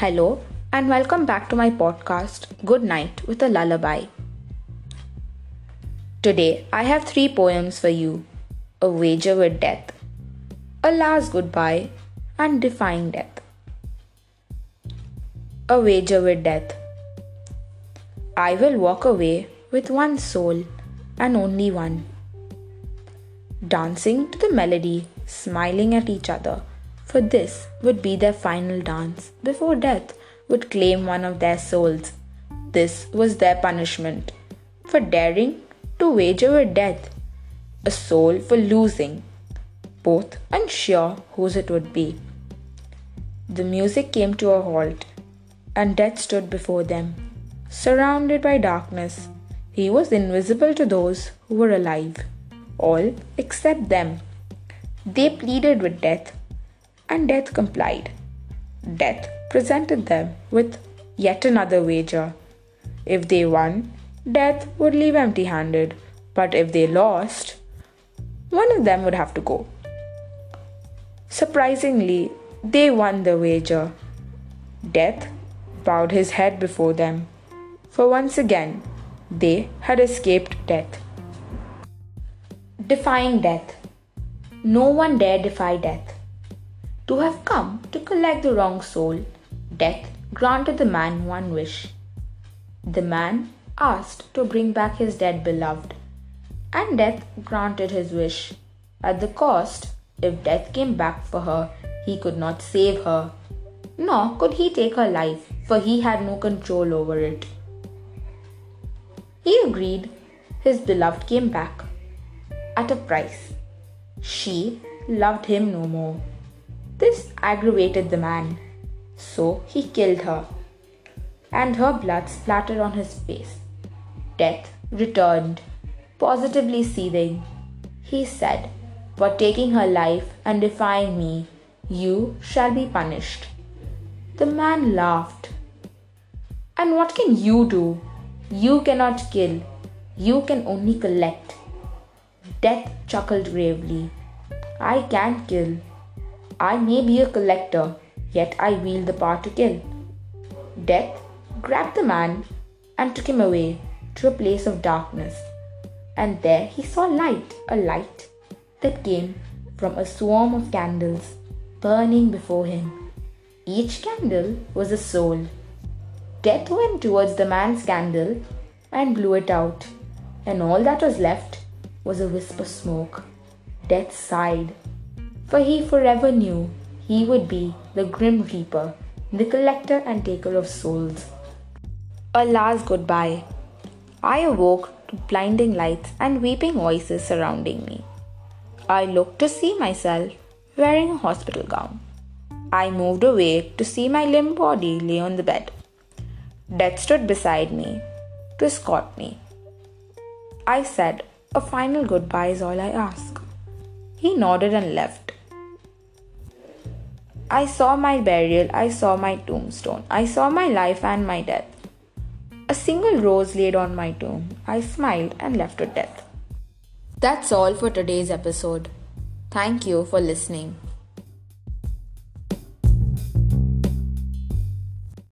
Hello, and welcome back to my podcast, Good Night with a Lullaby. Today, I have three poems for you A Wager with Death, A Last Goodbye, and Defying Death. A Wager with Death. I will walk away with one soul and only one. Dancing to the melody, smiling at each other for this would be their final dance before death would claim one of their souls. This was their punishment for daring to wager with death, a soul for losing, both unsure whose it would be. The music came to a halt, and death stood before them, surrounded by darkness. He was invisible to those who were alive, all except them. They pleaded with death and Death complied. Death presented them with yet another wager. If they won, Death would leave empty handed, but if they lost, one of them would have to go. Surprisingly, they won the wager. Death bowed his head before them, for once again they had escaped death. Defying death. No one dare defy death to have come to collect the wrong soul, death granted the man one wish. The man asked to bring back his dead beloved, and death granted his wish. At the cost, if death came back for her, he could not save her, nor could he take her life, for he had no control over it. He agreed. His beloved came back at a price. She loved him no more. This aggravated the man, so he killed her, and her blood splattered on his face. Death returned, positively seething. He said, For taking her life and defying me, you shall be punished. The man laughed. And what can you do? You cannot kill, you can only collect. Death chuckled gravely. I can kill, I may be a collector, yet I wield the power to kill. Death grabbed the man and took him away to a place of darkness. And there he saw light, a light that came from a swarm of candles burning before him. Each candle was a soul. Death went towards the man's candle and blew it out, and all that was left was a wisp of smoke. Death sighed for he forever knew he would be the grim reaper, the collector and taker of souls. A last goodbye. I awoke to blinding lights and weeping voices surrounding me. I looked to see myself wearing a hospital gown. I moved away to see my limp body lay on the bed. Death stood beside me to escort me. I said, A final goodbye is all I ask. He nodded and left. I saw my burial, I saw my tombstone, I saw my life and my death. A single rose laid on my tomb. I smiled and left with death. That's all for today's episode. Thank you for listening.